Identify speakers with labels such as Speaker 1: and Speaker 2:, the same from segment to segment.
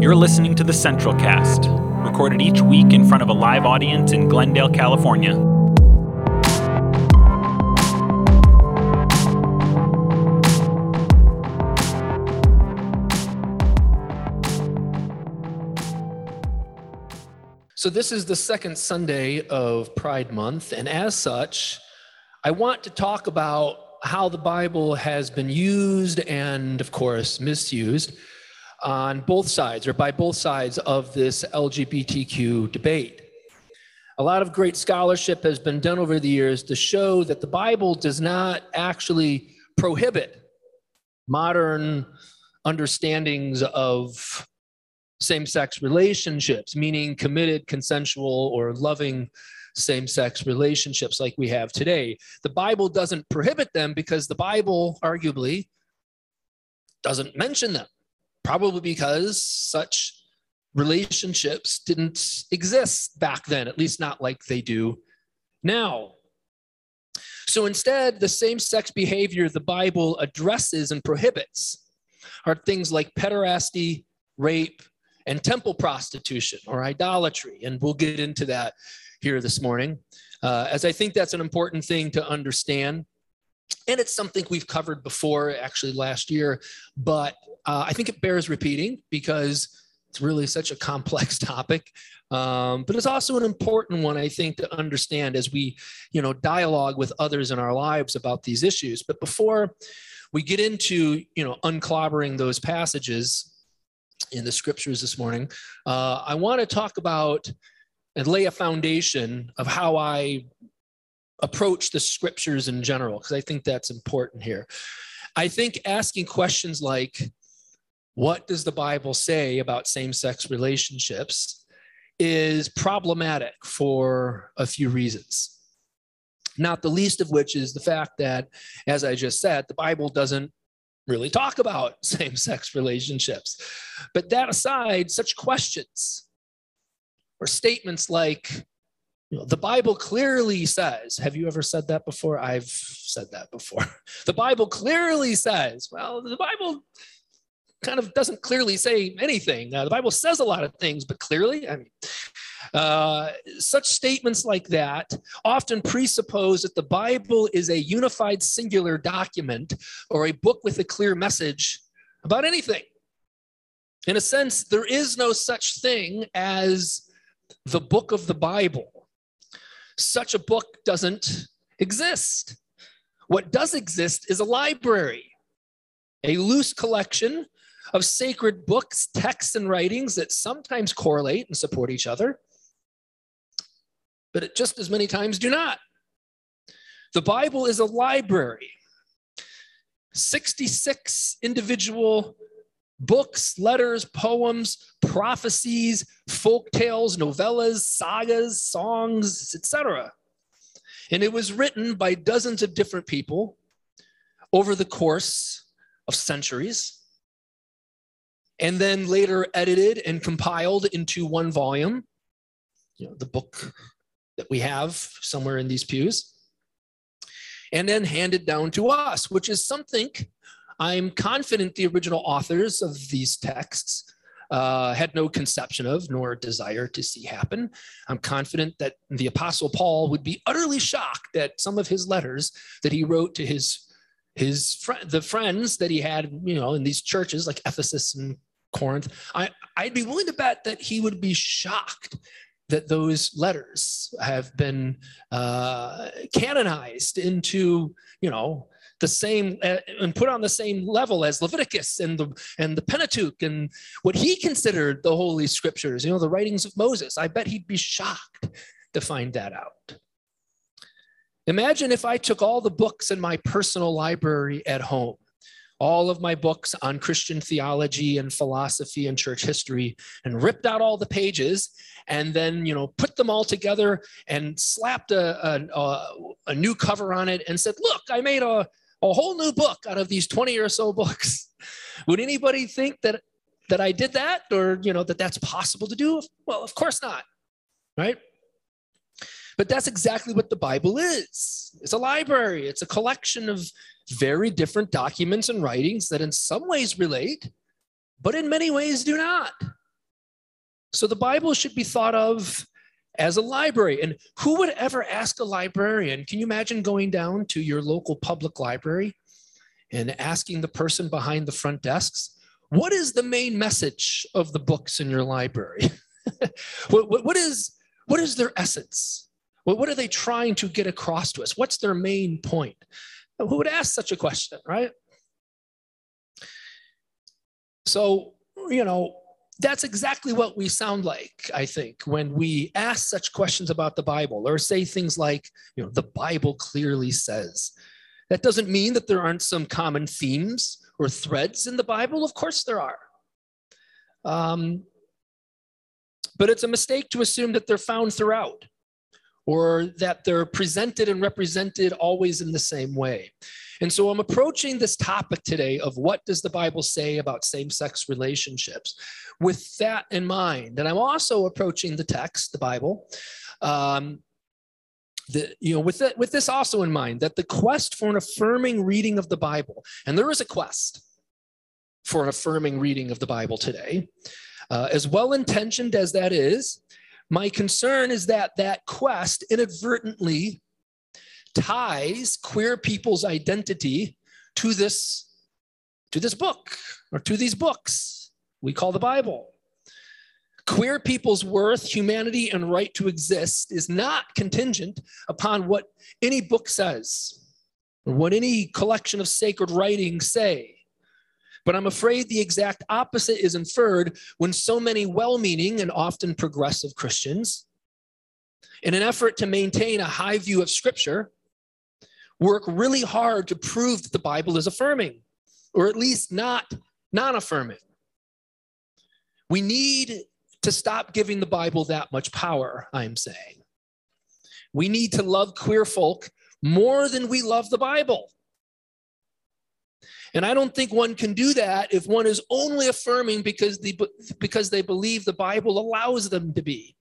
Speaker 1: You're listening to the Central Cast, recorded each week in front of a live audience in Glendale, California.
Speaker 2: So, this is the second Sunday of Pride Month, and as such, I want to talk about how the Bible has been used and, of course, misused on both sides or by both sides of this LGBTQ debate. A lot of great scholarship has been done over the years to show that the Bible does not actually prohibit modern understandings of same sex relationships, meaning committed, consensual, or loving same sex relationships like we have today. The Bible doesn't prohibit them because the Bible, arguably, doesn't mention them, probably because such relationships didn't exist back then, at least not like they do now. So instead, the same sex behavior the Bible addresses and prohibits are things like pederasty, rape, and temple prostitution or idolatry. And we'll get into that here this morning, uh, as I think that's an important thing to understand. And it's something we've covered before, actually last year, but uh, I think it bears repeating because it's really such a complex topic. Um, but it's also an important one, I think, to understand as we, you know, dialogue with others in our lives about these issues. But before we get into, you know, unclobbering those passages in the scriptures this morning, uh, I want to talk about and lay a foundation of how I approach the scriptures in general, because I think that's important here. I think asking questions like, what does the Bible say about same sex relationships is problematic for a few reasons. Not the least of which is the fact that, as I just said, the Bible doesn't really talk about same sex relationships. But that aside, such questions or statements like, the Bible clearly says, have you ever said that before? I've said that before. The Bible clearly says, well, the Bible kind of doesn't clearly say anything. Uh, the Bible says a lot of things, but clearly, I mean, uh, such statements like that often presuppose that the Bible is a unified singular document or a book with a clear message about anything. In a sense, there is no such thing as the book of the Bible. Such a book doesn't exist. What does exist is a library, a loose collection of sacred books, texts, and writings that sometimes correlate and support each other, but just as many times do not. The Bible is a library. 66 individual books, letters, poems, prophecies, folk tales, novellas, sagas, songs, etc. And it was written by dozens of different people over the course of centuries, and then later edited and compiled into one volume, you know, the book that we have somewhere in these pews, and then handed down to us, which is something I'm confident the original authors of these texts uh, had no conception of nor desire to see happen. I'm confident that the Apostle Paul would be utterly shocked at some of his letters that he wrote to his his fr- the friends that he had, you know, in these churches like Ephesus and Corinth. I, I'd be willing to bet that he would be shocked that those letters have been uh, canonized into, you know, the same uh, and put on the same level as Leviticus and the and the Pentateuch and what he considered the holy scriptures, you know, the writings of Moses. I bet he'd be shocked to find that out. Imagine if I took all the books in my personal library at home, all of my books on Christian theology and philosophy and church history, and ripped out all the pages and then you know put them all together and slapped a, a, a, new cover on it and said look i made a, a whole new book out of these 20 or so books. Would anybody think that that I did that or you know that that's possible to do? Well, of course not. Right? But that's exactly what the Bible is. It's a library, it's a collection of very different documents and writings that in some ways relate, but in many ways do not. So the Bible should be thought of as a library. And who would ever ask a librarian? Can you imagine going down to your local public library and asking the person behind the front desks, what is the main message of the books in your library? what, what, what, is, what is their essence? What, what are they trying to get across to us? What's their main point? Who would ask such a question, right? So, you know, that's exactly what we sound like, I think, when we ask such questions about the Bible or say things like, you know, the Bible clearly says. That doesn't mean that there aren't some common themes or threads in the Bible. Of course, there are. Um, but it's a mistake to assume that they're found throughout or that they're presented and represented always in the same way. And so I'm approaching this topic today of what does the Bible say about same sex relationships with that in mind. And I'm also approaching the text, the Bible, um, the, you know, with, with this also in mind, that the quest for an affirming reading of the Bible, and there is a quest for an affirming reading of the Bible today, uh, as well intentioned as that is, my concern is that that quest inadvertently ties queer people's identity to this to this book or to these books we call the bible. Queer people's worth humanity and right to exist is not contingent upon what any book says or what any collection of sacred writings say. But I'm afraid the exact opposite is inferred when so many well meaning and often progressive Christians, in an effort to maintain a high view of Scripture, work really hard to prove that the Bible is affirming, or at least not non affirming. We need to stop giving the Bible that much power, I'm saying. We need to love queer folk more than we love the Bible. And I don't think one can do that if one is only affirming because, the, because they believe the Bible allows them to be.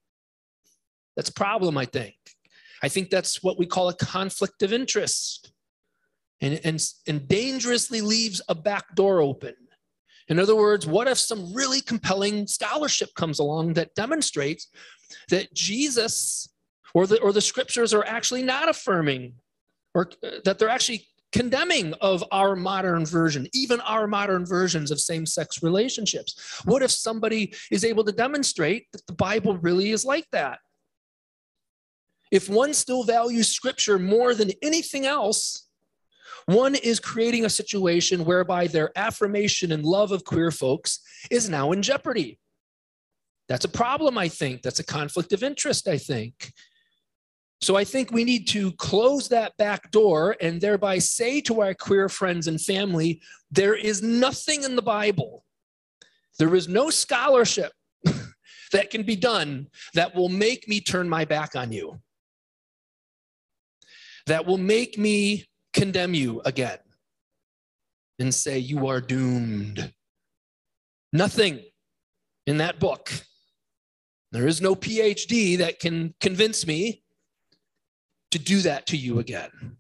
Speaker 2: That's a problem, I think. I think that's what we call a conflict of interest and, and, and dangerously leaves a back door open. In other words, what if some really compelling scholarship comes along that demonstrates that Jesus or the, or the scriptures are actually not affirming or uh, that they're actually condemning of our modern version, even our modern versions of same sex relationships? What if somebody is able to demonstrate that the Bible really is like that? If one still values scripture more than anything else, one is creating a situation whereby their affirmation and love of queer folks is now in jeopardy. That's a problem, I think. That's a conflict of interest, I think. So I think we need to close that back door and thereby say to our queer friends and family there is nothing in the Bible, there is no scholarship that can be done that will make me turn my back on you, that will make me condemn you again and say you are doomed. Nothing in that book. There is no PhD that can convince me to do that to you again.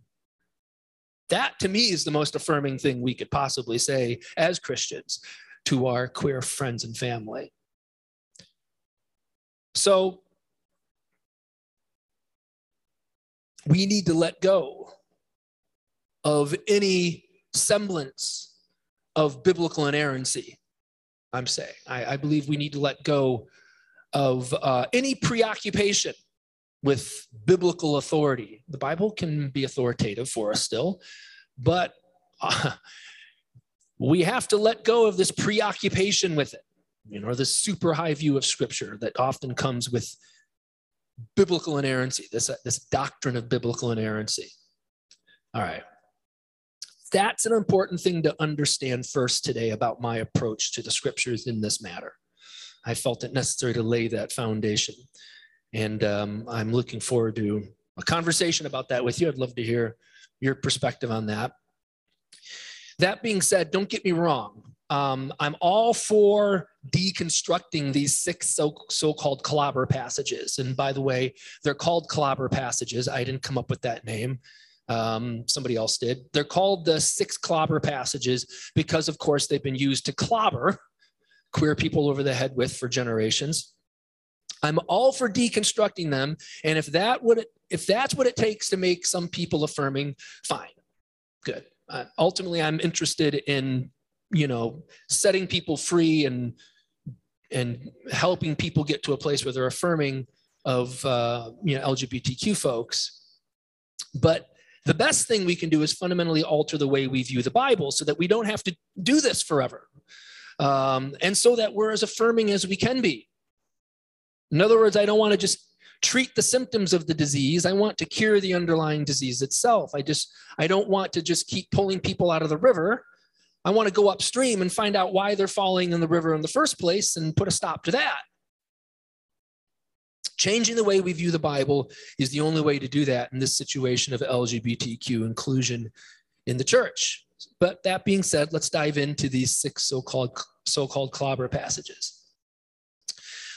Speaker 2: That to me is the most affirming thing we could possibly say as Christians to our queer friends and family. So we need to let go of any semblance of biblical inerrancy. I'm saying, I, I believe we need to let go of uh, any preoccupation with biblical authority. The Bible can be authoritative for us still, but uh, we have to let go of this preoccupation with it, you know, this super high view of Scripture that often comes with biblical inerrancy, this, uh, this doctrine of biblical inerrancy. All right. That's an important thing to understand first today about my approach to the scriptures in this matter. I felt it necessary to lay that foundation. And um, I'm looking forward to a conversation about that with you. I'd love to hear your perspective on that. That being said, don't get me wrong. Um, I'm all for deconstructing these six so, so-called clobber passages. And by the way, they're called clobber passages. I didn't come up with that name. Um, somebody else did. They're called the six clobber passages because, of course, they've been used to clobber queer people over the head with for generations. I'm all for deconstructing them. And if that would if that's what it takes to make some people affirming, fine, good. Uh, ultimately, I'm interested in you know setting people free and and helping people get to a place where they're affirming of uh, you know LGBTQ folks. But the best thing we can do is fundamentally alter the way we view the Bible so that we don't have to do this forever. Um, and so that we're as affirming as we can be. In other words, I don't want to just treat the symptoms of the disease. I want to cure the underlying disease itself. I just, I don't want to just keep pulling people out of the river. I want to go upstream and find out why they're falling in the river in the first place and put a stop to that. Changing the way we view the Bible is the only way to do that in this situation of LGBTQ inclusion in the church. But that being said, let's dive into these six so-called so-called clobber passages.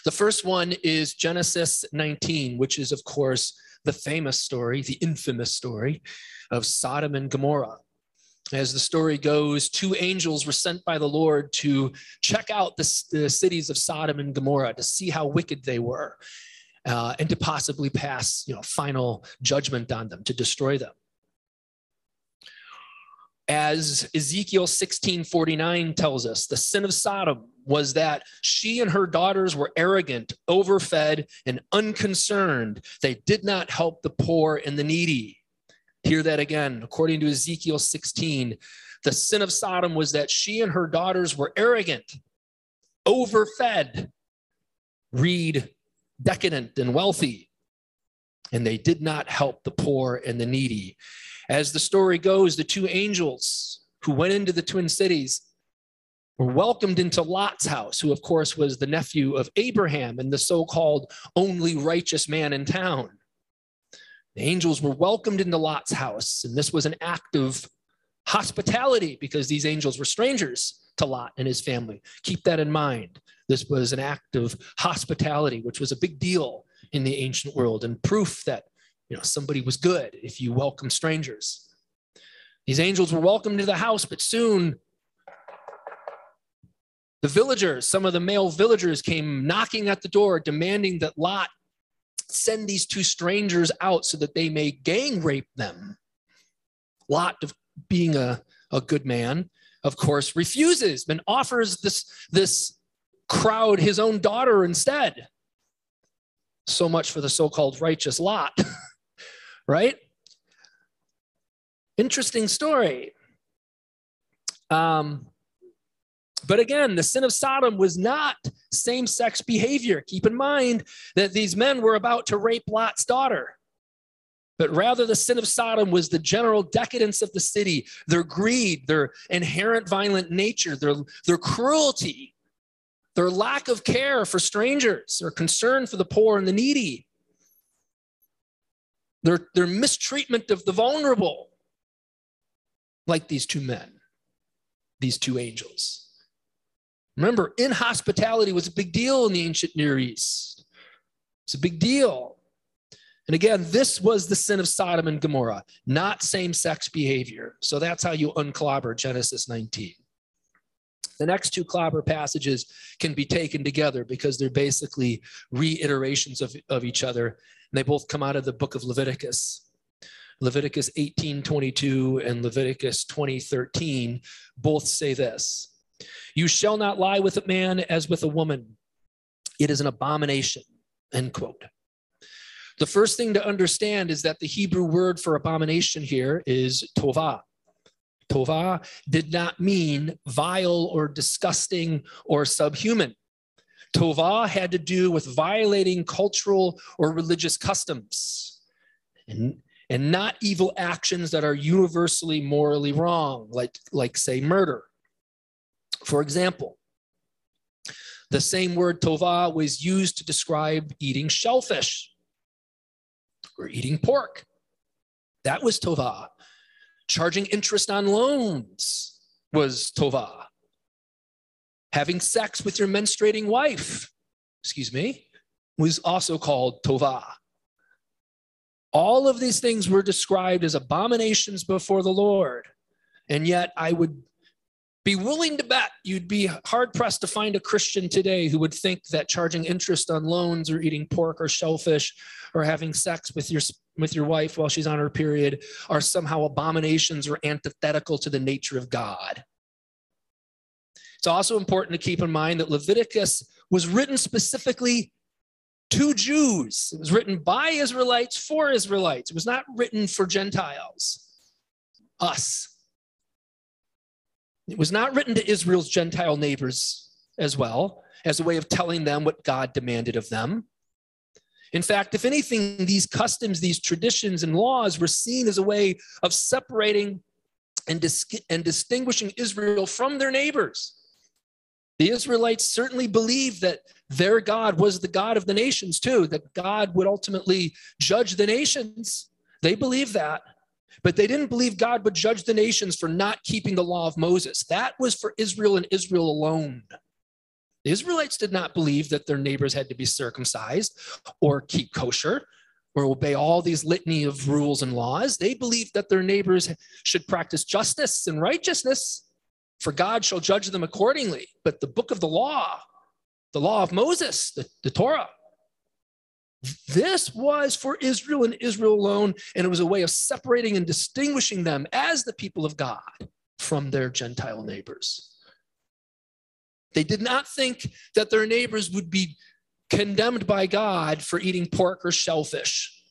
Speaker 2: The first one is Genesis 19, which is of course the famous story, the infamous story of Sodom and Gomorrah. As the story goes, two angels were sent by the Lord to check out the, the cities of Sodom and Gomorrah to see how wicked they were uh, and to possibly pass you know, final judgment on them, to destroy them. As Ezekiel 16:49 tells us, the sin of Sodom was that she and her daughters were arrogant, overfed, and unconcerned. They did not help the poor and the needy. Hear that again. According to Ezekiel 16, the sin of Sodom was that she and her daughters were arrogant, overfed, read decadent and wealthy, and they did not help the poor and the needy. As the story goes, the two angels who went into the Twin Cities were welcomed into Lot's house, who, of course, was the nephew of Abraham and the so called only righteous man in town. The angels were welcomed into Lot's house, and this was an act of hospitality because these angels were strangers to Lot and his family. Keep that in mind. This was an act of hospitality, which was a big deal in the ancient world and proof that you know somebody was good if you welcome strangers. These angels were welcomed into the house, but soon the villagers, some of the male villagers came knocking at the door, demanding that Lot send these two strangers out so that they may gang rape them. Lot, of being a, a good man, of course, refuses and offers this, this crowd his own daughter instead. So much for the so called righteous Lot, right? Interesting story. Um, but again, the sin of Sodom was not same sex behavior. Keep in mind that these men were about to rape Lot's daughter. But rather, the sin of Sodom was the general decadence of the city, their greed, their inherent violent nature, their, their cruelty their lack of care for strangers, their concern for the poor and the needy, their, their mistreatment of the vulnerable, like these two men, these two angels. Remember, inhospitality was a big deal in the ancient Near East. It's a big deal. And again, this was the sin of Sodom and Gomorrah, not same sex behavior. So that's how you unclobber Genesis 19. The next two clobber passages can be taken together because they're basically reiterations of, of each other. And they both come out of the book of Leviticus. Leviticus 18:22 and Leviticus 20:13 both say this. You shall not lie with a man as with a woman. It is an abomination. End quote. The first thing to understand is that the Hebrew word for abomination here is tovah. Tova did not mean vile or disgusting or subhuman. Tova had to do with violating cultural or religious customs and, and not evil actions that are universally morally wrong, like, like, say, murder. For example, the same word tova was used to describe eating shellfish or eating pork. That was tova. Charging interest on loans was tova. Having sex with your menstruating wife, excuse me, was also called tova. All of these things were described as abominations before the Lord. And yet I would be willing to bet you'd be hard pressed to find a Christian today who would think that charging interest on loans or eating pork or shellfish or having sex with your with your wife while she's on her period are somehow abominations or antithetical to the nature of God. It's also important to keep in mind that Leviticus was written specifically to Jews. It was written by Israelites for Israelites. It was not written for Gentiles, us. It was not written to Israel's Gentile neighbors as well, as a way of telling them what God demanded of them. In fact, if anything, these customs, these traditions, and laws were seen as a way of separating and, dis- and distinguishing Israel from their neighbors. The Israelites certainly believed that their God was the God of the nations, too, that God would ultimately judge the nations. They believed that. But they didn't believe God would judge the nations for not keeping the law of Moses. That was for Israel and Israel alone. The Israelites did not believe that their neighbors had to be circumcised or keep kosher or obey all these litany of rules and laws. They believed that their neighbors should practice justice and righteousness, for God shall judge them accordingly. But the book of the law, the law of Moses, the, the Torah, this was for Israel and Israel alone, and it was a way of separating and distinguishing them as the people of God from their Gentile neighbors. They did not think that their neighbors would be condemned by God for eating pork or shellfish,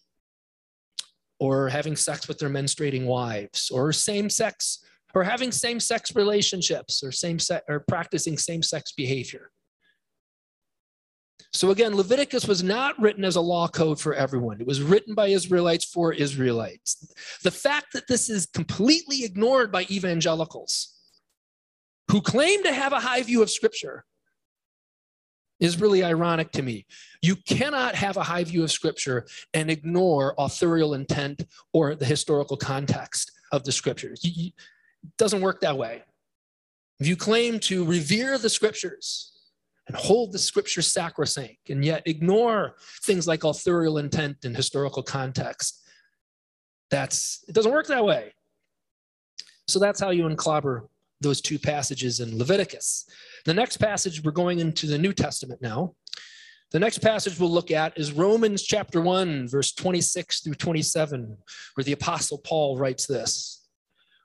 Speaker 2: or having sex with their menstruating wives, or same sex, or having same sex relationships, or same sex, or practicing same sex behavior. So again, Leviticus was not written as a law code for everyone. It was written by Israelites for Israelites. The fact that this is completely ignored by evangelicals who claim to have a high view of Scripture is really ironic to me. You cannot have a high view of Scripture and ignore authorial intent or the historical context of the Scriptures. It doesn't work that way. If you claim to revere the Scriptures, and hold the scripture sacrosanct and yet ignore things like authorial intent and historical context. That's it doesn't work that way. So that's how you unclobber those two passages in Leviticus. The next passage, we're going into the New Testament now. The next passage we'll look at is Romans chapter 1, verse 26 through 27, where the Apostle Paul writes this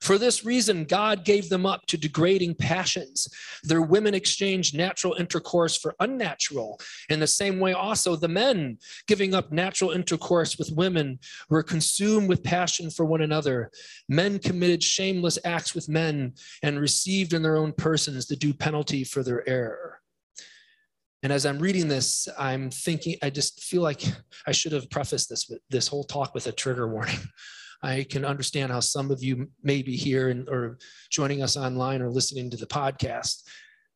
Speaker 2: for this reason, God gave them up to degrading passions. Their women exchanged natural intercourse for unnatural. In the same way, also, the men, giving up natural intercourse with women, were consumed with passion for one another. Men committed shameless acts with men and received in their own persons the due penalty for their error. And as I'm reading this, I'm thinking, I just feel like I should have prefaced this, this whole talk with a trigger warning. I can understand how some of you may be here and, or joining us online or listening to the podcast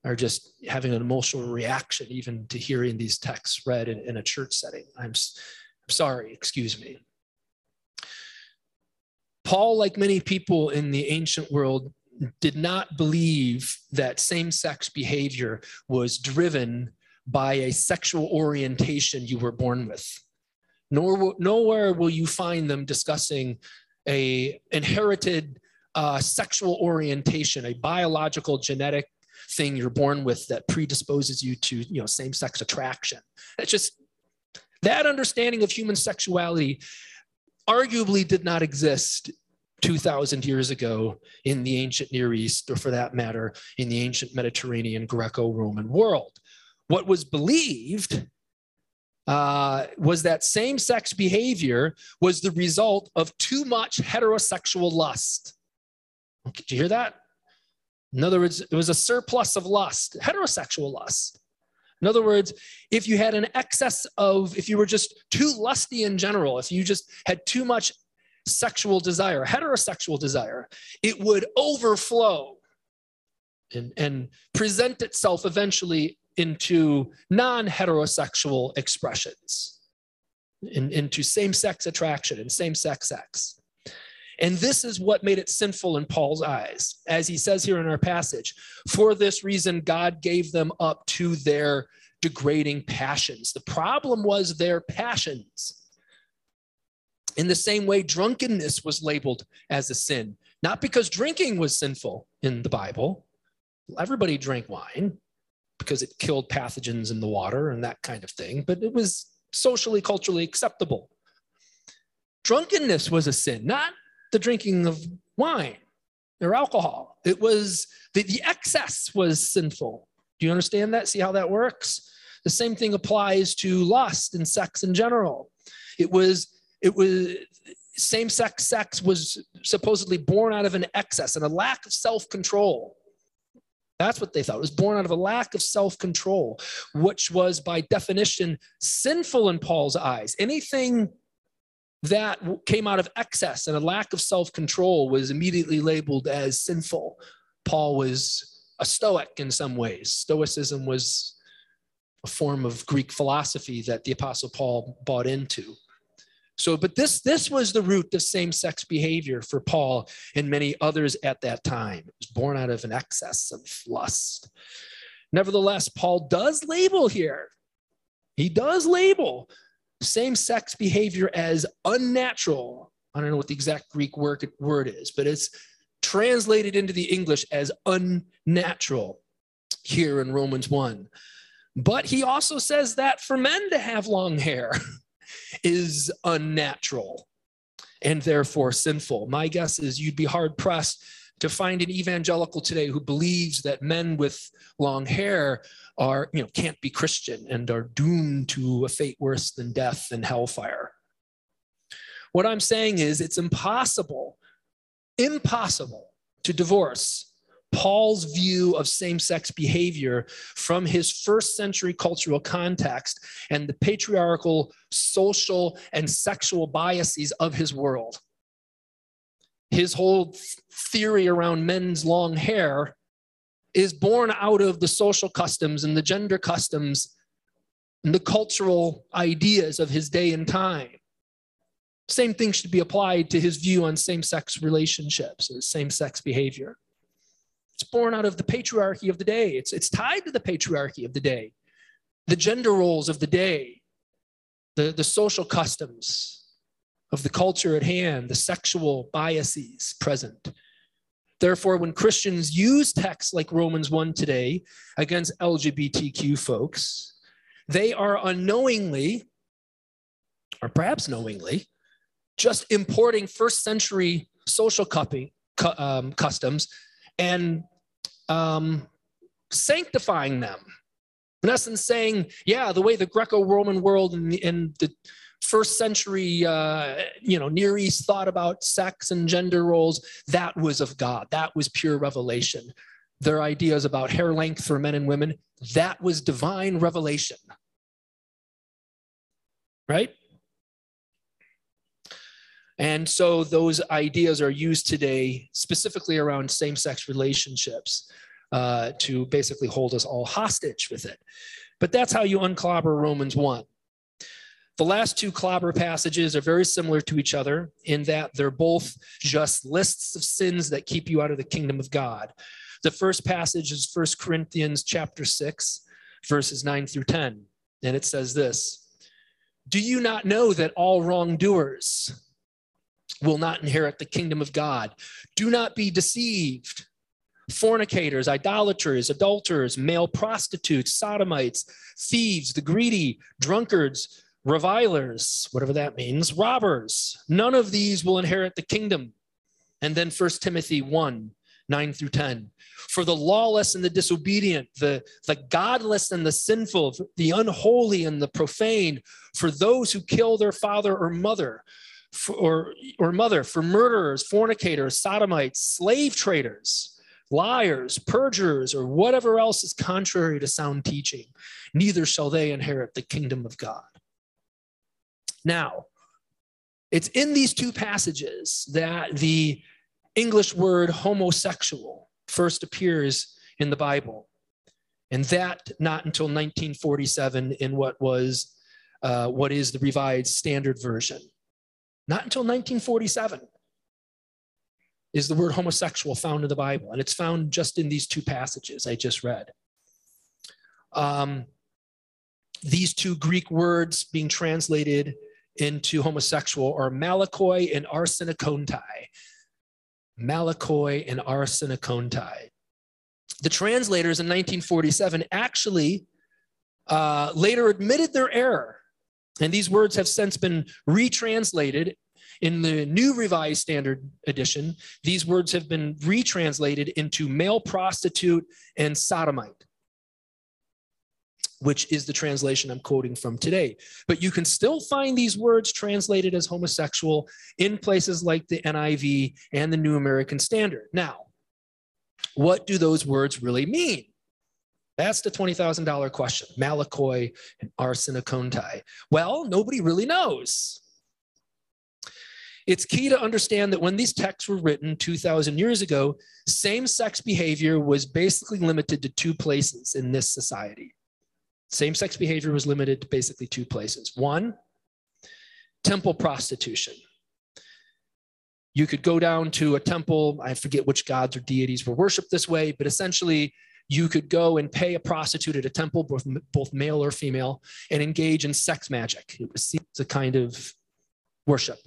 Speaker 2: are just having an emotional reaction even to hearing these texts read in, in a church setting. I'm, I'm sorry, excuse me. Paul, like many people in the ancient world, did not believe that same sex behavior was driven by a sexual orientation you were born with nor nowhere will you find them discussing a inherited uh, sexual orientation, a biological genetic thing you're born with that predisposes you to you know same-sex attraction. It's just that understanding of human sexuality arguably did not exist 2,000 years ago in the ancient Near East, or for that matter, in the ancient Mediterranean Greco Roman world. What was believed uh, was that same sex behavior was the result of too much heterosexual lust. Did you hear that? In other words, it was a surplus of lust, heterosexual lust. In other words, if you had an excess of, if you were just too lusty in general, if you just had too much sexual desire, heterosexual desire, it would overflow and, and present itself eventually into non heterosexual expressions, in, into same sex attraction and same sex sex. And this is what made it sinful in Paul's eyes. As he says here in our passage, for this reason, God gave them up to their degrading passions. The problem was their passions. In the same way, drunkenness was labeled as a sin, not because drinking was sinful in the Bible, Everybody drank wine because it killed pathogens in the water and that kind of thing, but it was socially, culturally acceptable. Drunkenness was a sin, not the drinking of wine or alcohol. It was the, the excess was sinful. Do you understand that? See how that works? The same thing applies to lust and sex in general. It was, it was same-sex sex was supposedly born out of an excess and a lack of self-control. That's what they thought. It was born out of a lack of self control, which was by definition sinful in Paul's eyes. Anything that came out of excess and a lack of self control was immediately labeled as sinful. Paul was a Stoic in some ways. Stoicism was a form of Greek philosophy that the Apostle Paul bought into. So, but this this was the root of same-sex behavior for Paul and many others at that time. It was born out of an excess of lust. Nevertheless, Paul does label here. He does label same-sex behavior as unnatural. I don't know what the exact Greek word, word is, but it's translated into the English as unnatural here in Romans 1. But he also says that for men to have long hair is unnatural and therefore sinful. My guess is you'd be hard pressed to find an evangelical today who believes that men with long hair are, you know, can't be Christian and are doomed to a fate worse than death and hellfire. What I'm saying is it's impossible, impossible to divorce Paul's view of same sex behavior from his first century cultural context and the patriarchal social and sexual biases of his world. His whole theory around men's long hair is born out of the social customs and the gender customs and the cultural ideas of his day and time. Same thing should be applied to his view on same sex relationships same sex behavior. It's born out of the patriarchy of the day. It's, it's tied to the patriarchy of the day, the gender roles of the day, the, the social customs of the culture at hand, the sexual biases present. Therefore, when Christians use texts like Romans 1 today against LGBTQ folks, they are unknowingly, or perhaps knowingly, just importing first century social cupping, um, customs and um, sanctifying them. In essence, saying, yeah, the way the Greco-Roman world in the, the first century, uh, you know, Near East thought about sex and gender roles, that was of God. That was pure revelation. Their ideas about hair length for men and women, that was divine revelation. Right? And so those ideas are used today specifically around same sex relationships uh, to basically hold us all hostage with it. But that's how you unclobber Romans 1. The last two clobber passages are very similar to each other in that they're both just lists of sins that keep you out of the kingdom of God. The first passage is 1 Corinthians chapter 6, verses 9 through 10. And it says this Do you not know that all wrongdoers, will not inherit the kingdom of God. Do not be deceived. Fornicators, idolaters, adulterers, male prostitutes, sodomites, thieves, the greedy, drunkards, revilers, whatever that means, robbers. None of these will inherit the kingdom. And then 1 Timothy 1 9 through 10. For the lawless and the disobedient, the, the godless and the sinful, the unholy and the profane, for those who kill their father or mother, for, or, or mother, for murderers, fornicators, sodomites, slave traders, liars, perjurers, or whatever else is contrary to sound teaching. Neither shall they inherit the kingdom of God. Now, it's in these two passages that the English word homosexual first appears in the Bible. And that not until 1947 in what was uh, what is the Revised Standard Version. Not until 1947 is the word homosexual found in the Bible, and it's found just in these two passages I just read. Um, these two Greek words being translated into homosexual are malakoi and arsenokoitai. Malakoi and arsenokoitai. The translators in 1947 actually uh, later admitted their error. And these words have since been retranslated in the new Revised Standard Edition. These words have been retranslated into male prostitute and sodomite, which is the translation I'm quoting from today. But you can still find these words translated as homosexual in places like the NIV and the New American Standard. Now, what do those words really mean? That's the $20,000 question. Malakoi and arsenokoitai. Well, nobody really knows. It's key to understand that when these texts were written 2,000 years ago, same sex behavior was basically limited to two places in this society. Same sex behavior was limited to basically two places. One, temple prostitution. You could go down to a temple, I forget which gods or deities were worshiped this way, but essentially you could go and pay a prostitute at a temple, both, both male or female, and engage in sex magic. It was seen as a kind of worship.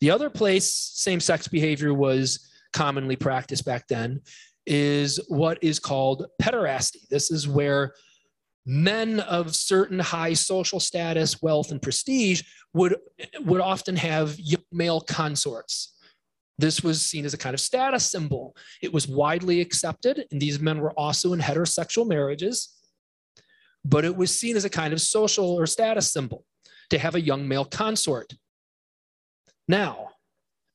Speaker 2: The other place same sex behavior was commonly practiced back then is what is called pederasty. This is where men of certain high social status, wealth, and prestige would, would often have male consorts. This was seen as a kind of status symbol. It was widely accepted, and these men were also in heterosexual marriages, but it was seen as a kind of social or status symbol to have a young male consort. Now,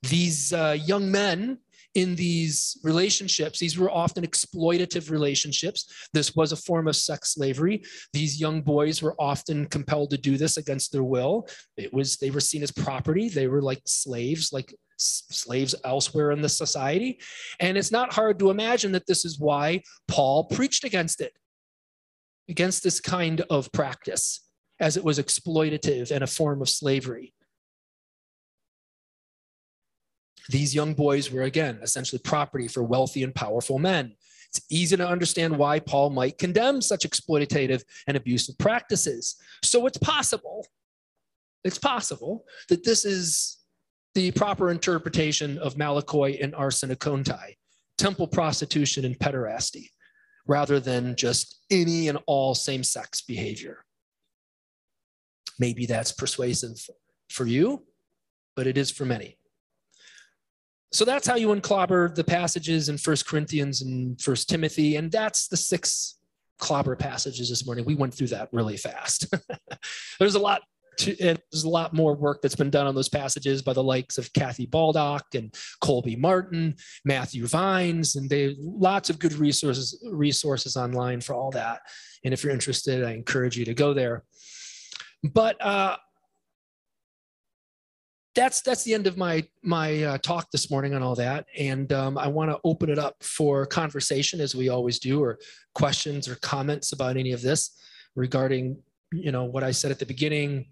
Speaker 2: these uh, young men in these relationships, these were often exploitative relationships. This was a form of sex slavery. These young boys were often compelled to do this against their will. It was they were seen as property. They were like slaves, like slaves elsewhere in the society. And it's not hard to imagine that this is why Paul preached against it, against this kind of practice, as it was exploitative and a form of slavery. These young boys were, again, essentially property for wealthy and powerful men. It's easy to understand why Paul might condemn such exploitative and abusive practices. So it's possible, it's possible that this is the proper interpretation of Malakoi and arsenokoitai, temple prostitution and pederasty, rather than just any and all same sex behavior. Maybe that's persuasive for you, but it is for many. So that's how you unclobber the passages in First Corinthians and First Timothy, and that's the six clobber passages this morning. We went through that really fast. There's a lot to, and there's a lot more work that's been done on those passages by the likes of Kathy Baldock and Colby Martin, Matthew Vines, and they lots of good resources resources online for all that. And if you're interested, I encourage you to go there. But uh, that's that's the end of my my uh, talk this morning on all that, and um, I want to open it up for conversation as we always do, or questions or comments about any of this regarding you know what I said at the beginning,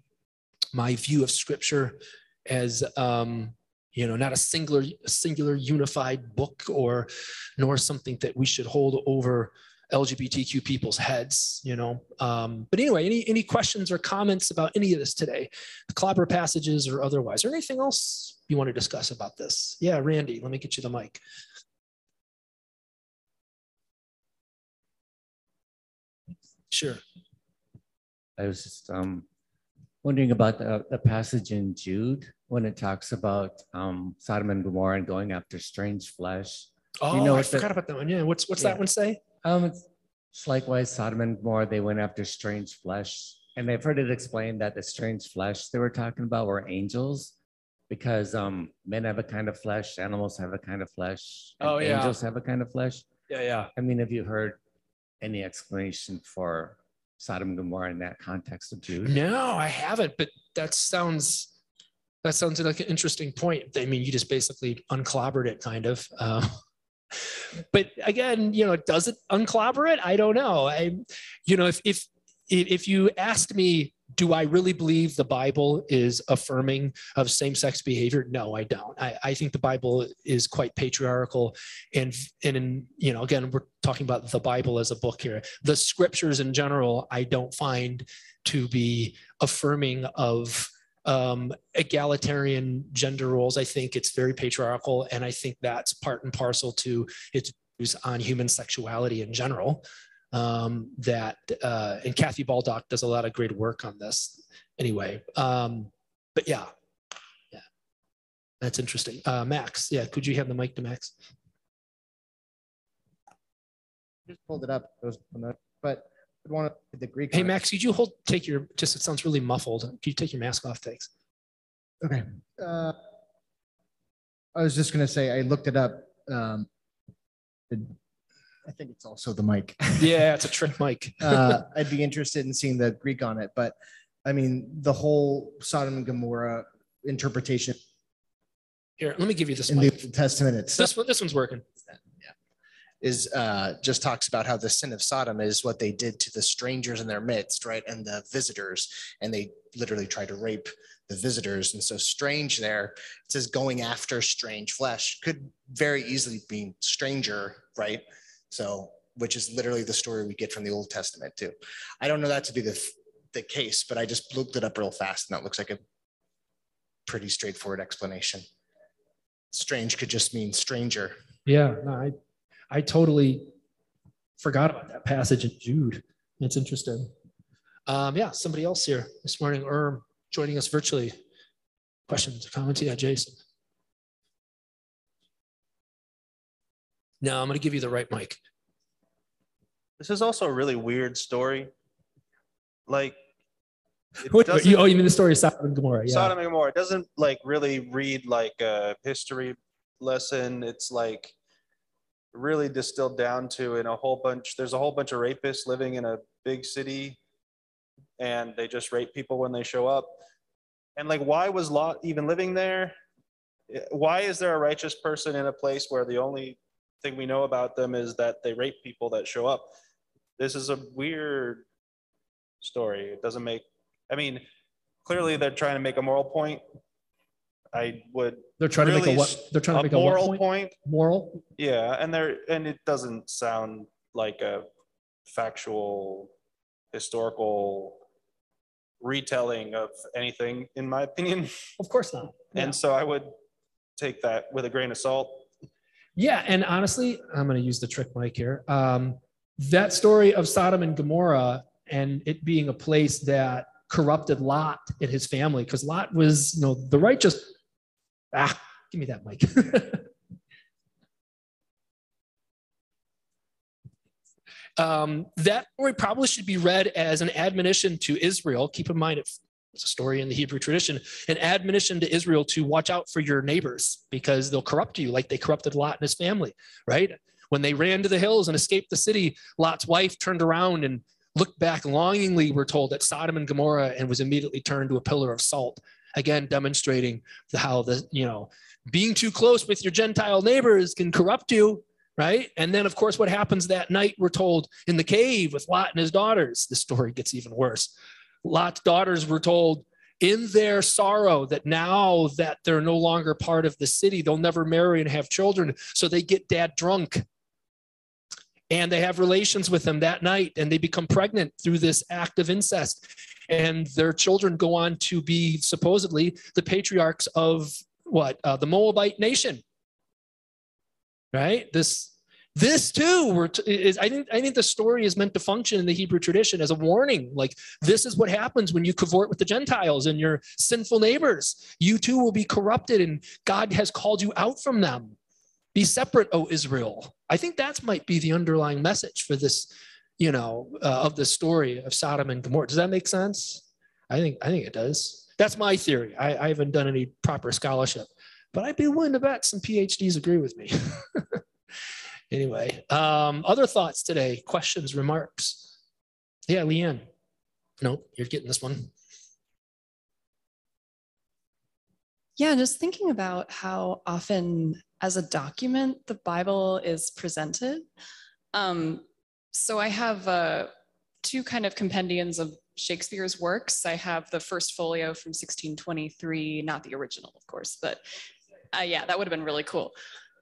Speaker 2: my view of scripture as um, you know not a singular singular unified book or nor something that we should hold over lgbtq people's heads you know? Um, but anyway any any questions or comments about any of this today? The clobber passages or otherwise? Or anything else you want to discuss about this? Yeah randy let me get you the mic. Sure.
Speaker 3: I was just um wondering about the, the passage in Jude when it talks about um, Sodom and Gomorrah and going after strange flesh.
Speaker 2: Oh, you know I forgot the, about that one. Yeah, what's what's yeah. that one say?
Speaker 3: Um, it's, it's likewise Sodom and Gomorrah. They went after strange flesh, and they've heard it explained that the strange flesh they were talking about were angels, because um, men have a kind of flesh, animals have a kind of flesh,
Speaker 2: oh yeah,
Speaker 3: angels have a kind of flesh.
Speaker 2: Yeah, yeah.
Speaker 3: I mean, have you heard any explanation for Sodom and Gomorrah in that context of Jude?
Speaker 2: No, I haven't, but that sounds that sounds like an interesting point. I mean, you just basically unclobbered it, kind of. Uh, but again, you know, does it unclobber it? I don't know. I, you know, if if if you asked me do I really believe the Bible is affirming of same sex behavior? No, I don't. I, I, think the Bible is quite patriarchal. And, and in, you know, again, we're talking about the Bible as a book here. The scriptures in general, I don't find to be affirming of um, egalitarian gender roles. I think it's very patriarchal. And I think that's part and parcel to its views on human sexuality in general. Um, that uh, and Kathy Baldock does a lot of great work on this. Anyway, um, but yeah, yeah, that's interesting. Uh, Max, yeah, could you have the mic to Max?
Speaker 4: Just pulled it up. But I want the Greek.
Speaker 2: Hey. Max, could you hold take your just it sounds really muffled. Could you take your mask off? Thanks.
Speaker 4: Okay. Uh, I was just gonna say, I looked it up. Um, the- I think it's also the mic.
Speaker 2: Yeah, it's a trick mic.
Speaker 4: Uh, I'd be interested in seeing the Greek on it, but I mean, the whole Sodom and Gomorrah interpretation
Speaker 2: Here, let me give you this
Speaker 4: in the
Speaker 2: mic.
Speaker 4: Old Testament it's
Speaker 2: This one, this one's working.
Speaker 5: Yeah, is uh, just talks about how the sin of Sodom is what they did to the strangers in their midst, right? And the visitors, and they literally tried to rape the visitors. And so, strange there, it says going after strange flesh could very easily be stranger, right? So, which is literally the story we get from the Old Testament, too. I don't know that to be the, the case, but I just looked it up real fast and that looks like a pretty straightforward explanation. Strange could just mean stranger.
Speaker 2: Yeah, no, I, I totally forgot about that passage in Jude. It's interesting. Um, yeah, somebody else here this morning or joining us virtually. Questions, or comments? Yeah, Jason. No, I'm going to give you the right mic.
Speaker 6: This is also a really weird story. Like, it
Speaker 2: What, you, oh, you mean the story of Sodom and Gomorrah? Yeah.
Speaker 6: Sodom and Gomorrah it doesn't like really read like a history lesson. It's like really distilled down to in a whole bunch. There's a whole bunch of rapists living in a big city, and they just rape people when they show up. And like, why was Lot even living there? Why is there a righteous person in a place where the only thing we know about them is that they rape people that show up? This is a weird story. It doesn't make. I mean, clearly they're trying to make a moral point. I would
Speaker 2: They're trying to make a what? They're trying to make a
Speaker 6: moral
Speaker 2: point?
Speaker 6: point.
Speaker 2: Moral?
Speaker 6: Yeah, and they're and it doesn't sound like a factual historical retelling of anything in my opinion.
Speaker 2: Of course not. Yeah.
Speaker 6: And so I would take that with a grain of salt.
Speaker 2: Yeah, and honestly, I'm going to use the trick mic here. Um, that story of Sodom and Gomorrah and it being a place that corrupted Lot and his family, because Lot was, you know, the righteous. Ah, give me that mic. um, that story probably should be read as an admonition to Israel. Keep in mind, it's a story in the Hebrew tradition, an admonition to Israel to watch out for your neighbors because they'll corrupt you like they corrupted Lot and his family, right? When they ran to the hills and escaped the city, Lot's wife turned around and looked back longingly, we're told, at Sodom and Gomorrah and was immediately turned to a pillar of salt. Again, demonstrating the, how the, you know, being too close with your Gentile neighbors can corrupt you, right? And then, of course, what happens that night, we're told in the cave with Lot and his daughters. The story gets even worse. Lot's daughters were told in their sorrow that now that they're no longer part of the city, they'll never marry and have children. So they get dad drunk and they have relations with him that night and they become pregnant through this act of incest. And their children go on to be supposedly the patriarchs of what? Uh, the Moabite nation. Right? This this too were t- is I think I think the story is meant to function in the Hebrew tradition as a warning. Like this is what happens when you cavort with the Gentiles and your sinful neighbors. You too will be corrupted, and God has called you out from them. Be separate, O Israel. I think that might be the underlying message for this, you know, uh, of the story of Sodom and Gomorrah. Does that make sense? I think I think it does. That's my theory. I, I haven't done any proper scholarship, but I'd be willing to bet some PhDs agree with me. anyway, um, other thoughts today? Questions, remarks? Yeah, Leanne. No, you're getting this one.
Speaker 7: Yeah, just thinking about how often, as a document, the Bible is presented. Um, so I have uh, two kind of compendiums of Shakespeare's works. I have the first folio from 1623, not the original, of course, but uh, yeah, that would have been really cool.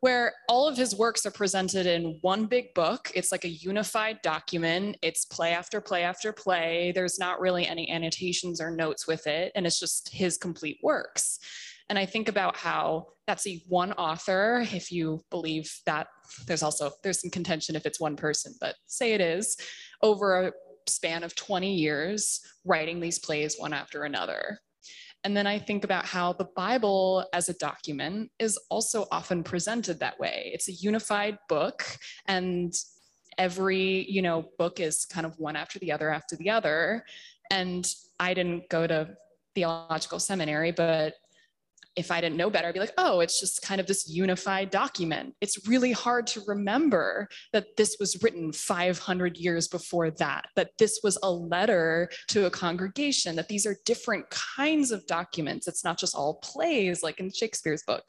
Speaker 7: Where all of his works are presented in one big book. It's like a unified document. It's play after play after play. There's not really any annotations or notes with it, and it's just his complete works. And I think about how that's a one author, if you believe that there's also there's some contention if it's one person, but say it is, over a span of 20 years, writing these plays one after another. And then I think about how the Bible as a document is also often presented that way. It's a unified book and every, you know, book is kind of one after the other after the other. And I didn't go to theological seminary, but if I didn't know better, I'd be like, oh, it's just kind of this unified document. It's really hard to remember that this was written 500 years before that, that this was a letter to a congregation, that these are different kinds of documents. It's not just all plays like in Shakespeare's book.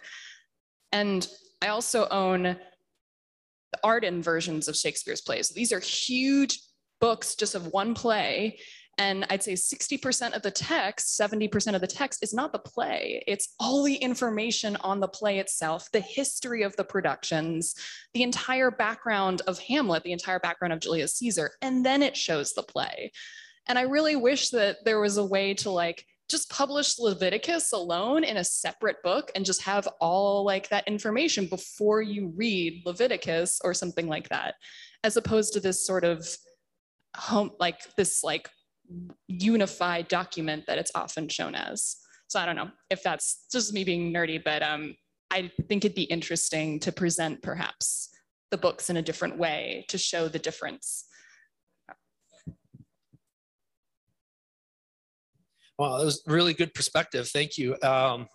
Speaker 7: And I also own the Arden versions of Shakespeare's plays. These are huge books just of one play and I'd say 60% of the text, 70% of the text is not the play. It's all the information on the play itself, the history of the productions, the entire background of Hamlet, the entire background of Julius Caesar, and then it shows the play. And I really wish that there was a way to like just publish Leviticus alone in a separate book and just have all like that information before you read Leviticus or something like that, as opposed to this sort of home like this like unified document that it's often shown as. So I don't know if that's just me being nerdy, but um, I think it'd be interesting to present perhaps the books in a different way to show the difference.
Speaker 2: Wow, that was really good perspective. Thank you. Um,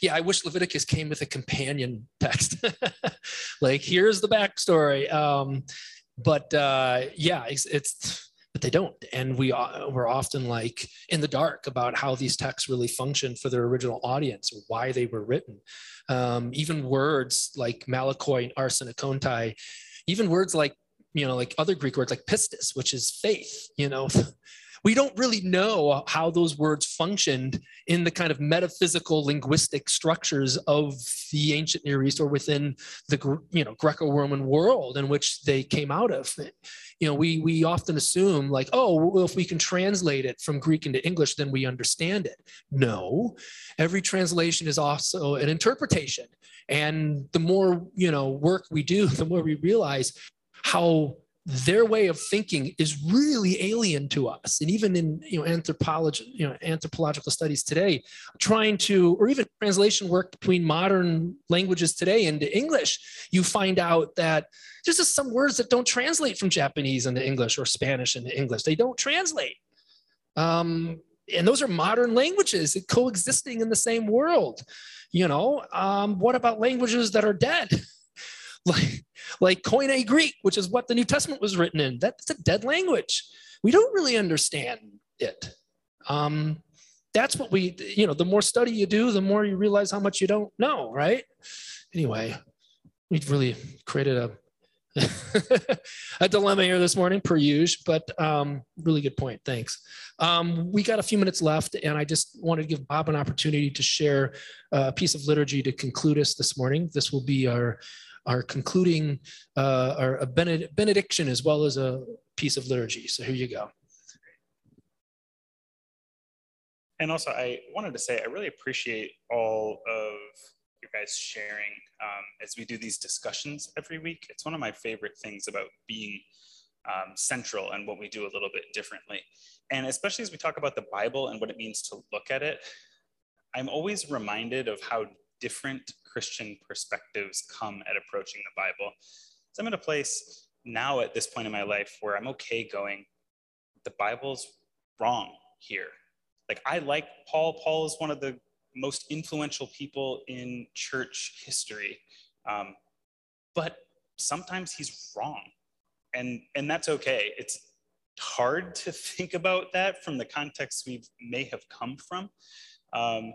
Speaker 2: yeah, I wish Leviticus came with a companion text. like, here's the backstory. Um, but uh, yeah, it's, it's but they don't. And we uh, we're often like in the dark about how these texts really function for their original audience why they were written. Um, even words like malakoi and arsenokoitai, even words like you know like other Greek words like pistis, which is faith. You know, we don't really know how those words functioned in the kind of metaphysical linguistic structures of the ancient Near East or within the you know Greco-Roman world in which they came out of. You know, we we often assume like, oh, well, if we can translate it from Greek into English, then we understand it. No, every translation is also an interpretation, and the more you know work we do, the more we realize how their way of thinking is really alien to us. And even in you know anthropology you know anthropological studies today trying to or even translation work between modern languages today into english you find out that there's just some words that don't translate from japanese into english or spanish into english they don't translate. Um, and those are modern languages coexisting in the same world you know? Um, what about languages that are dead like like Koine Greek, which is what the New Testament was written in. That's a dead language. We don't really understand it. Um, that's what we, you know, the more study you do, the more you realize how much you don't know, right? Anyway, we've really created a a dilemma here this morning, per usual, but um, really good point. Thanks. Um, we got a few minutes left, and I just wanted to give Bob an opportunity to share a piece of liturgy to conclude us this morning. This will be our our concluding, uh, our a benediction as well as a piece of liturgy. So here you go.
Speaker 1: And also, I wanted to say I really appreciate all of you guys sharing um, as we do these discussions every week. It's one of my favorite things about being um, central and what we do a little bit differently. And especially as we talk about the Bible and what it means to look at it, I'm always reminded of how different Christian perspectives come at approaching the Bible. So I'm in a place now at this point in my life where I'm okay going, the Bible's wrong here. Like I like Paul. Paul is one of the most influential people in church history. Um, but sometimes he's wrong. And, and that's okay. It's hard to think about that from the context we may have come from. Um,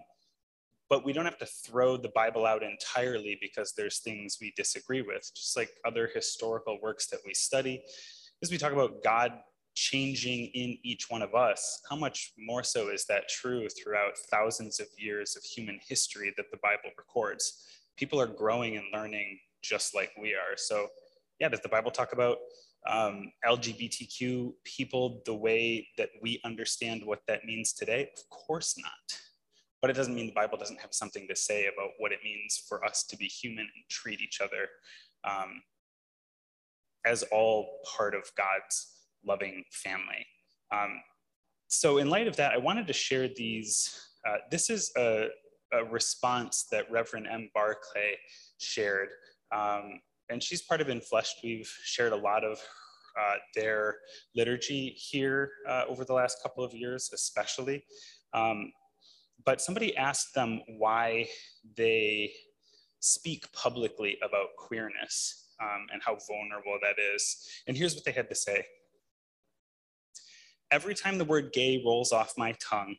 Speaker 1: but we don't have to throw the Bible out entirely because there's things we disagree with, just like other historical works that we study. As we talk about God changing in each one of us, how much more so is that true throughout thousands of years of human history that the Bible records? People are growing and learning just like we are. So, yeah, does the Bible talk about um, LGBTQ people the way that we understand what that means today? Of course not but it doesn't mean the Bible doesn't have something to say about what it means for us to be human and treat each other um, as all part of God's loving family. Um, so, in light of that, I wanted to share these. Uh, this is a, a, response that Reverend M. Barclay shared. Um, and she's part of Enfleshed. We've shared a lot of uh, their liturgy here uh, over the last couple of years, especially. Um, but somebody asked them why they speak publicly about queerness um, and how vulnerable that is. And here's what they had to say. Every time the word gay rolls off my tongue,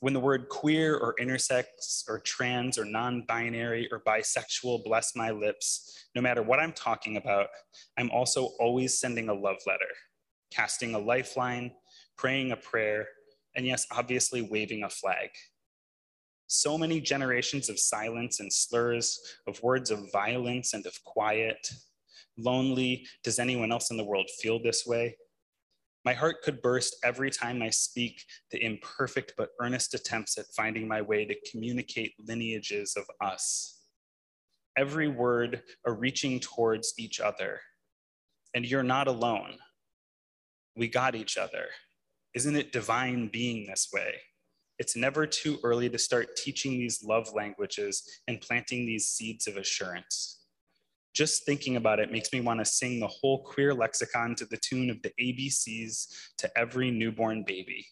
Speaker 1: when the word queer or intersex or trans or non binary or bisexual bless my lips, no matter what I'm talking about, I'm also always sending a love letter, casting a lifeline, praying a prayer, and yes, obviously waving a flag. So many generations of silence and slurs, of words of violence and of quiet. Lonely, does anyone else in the world feel this way? My heart could burst every time I speak the imperfect but earnest attempts at finding my way to communicate lineages of us. Every word a reaching towards each other. And you're not alone. We got each other. Isn't it divine being this way? It's never too early to start teaching these love languages and planting these seeds of assurance. Just thinking about it makes me want to sing the whole queer lexicon to the tune of the ABCs to every newborn baby.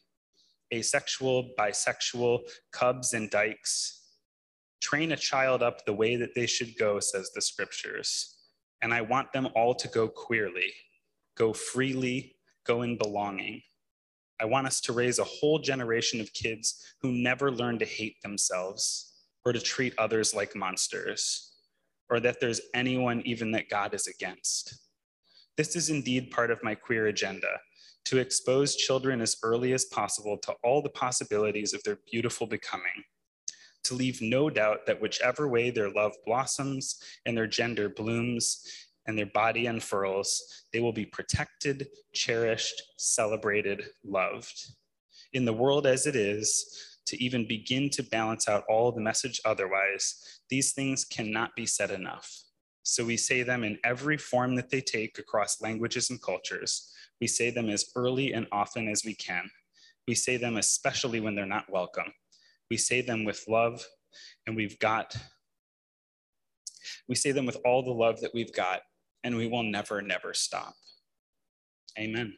Speaker 1: Asexual, bisexual, cubs and dykes. Train a child up the way that they should go, says the scriptures. And I want them all to go queerly, go freely, go in belonging. I want us to raise a whole generation of kids who never learn to hate themselves or to treat others like monsters or that there's anyone even that God is against. This is indeed part of my queer agenda to expose children as early as possible to all the possibilities of their beautiful becoming, to leave no doubt that whichever way their love blossoms and their gender blooms and their body unfurls, they will be protected, cherished, celebrated, loved. In the world as it is, to even begin to balance out all the message otherwise, these things cannot be said enough. So we say them in every form that they take across languages and cultures. We say them as early and often as we can. We say them especially when they're not welcome. We say them with love, and we've got, we say them with all the love that we've got, and we will never, never stop. Amen.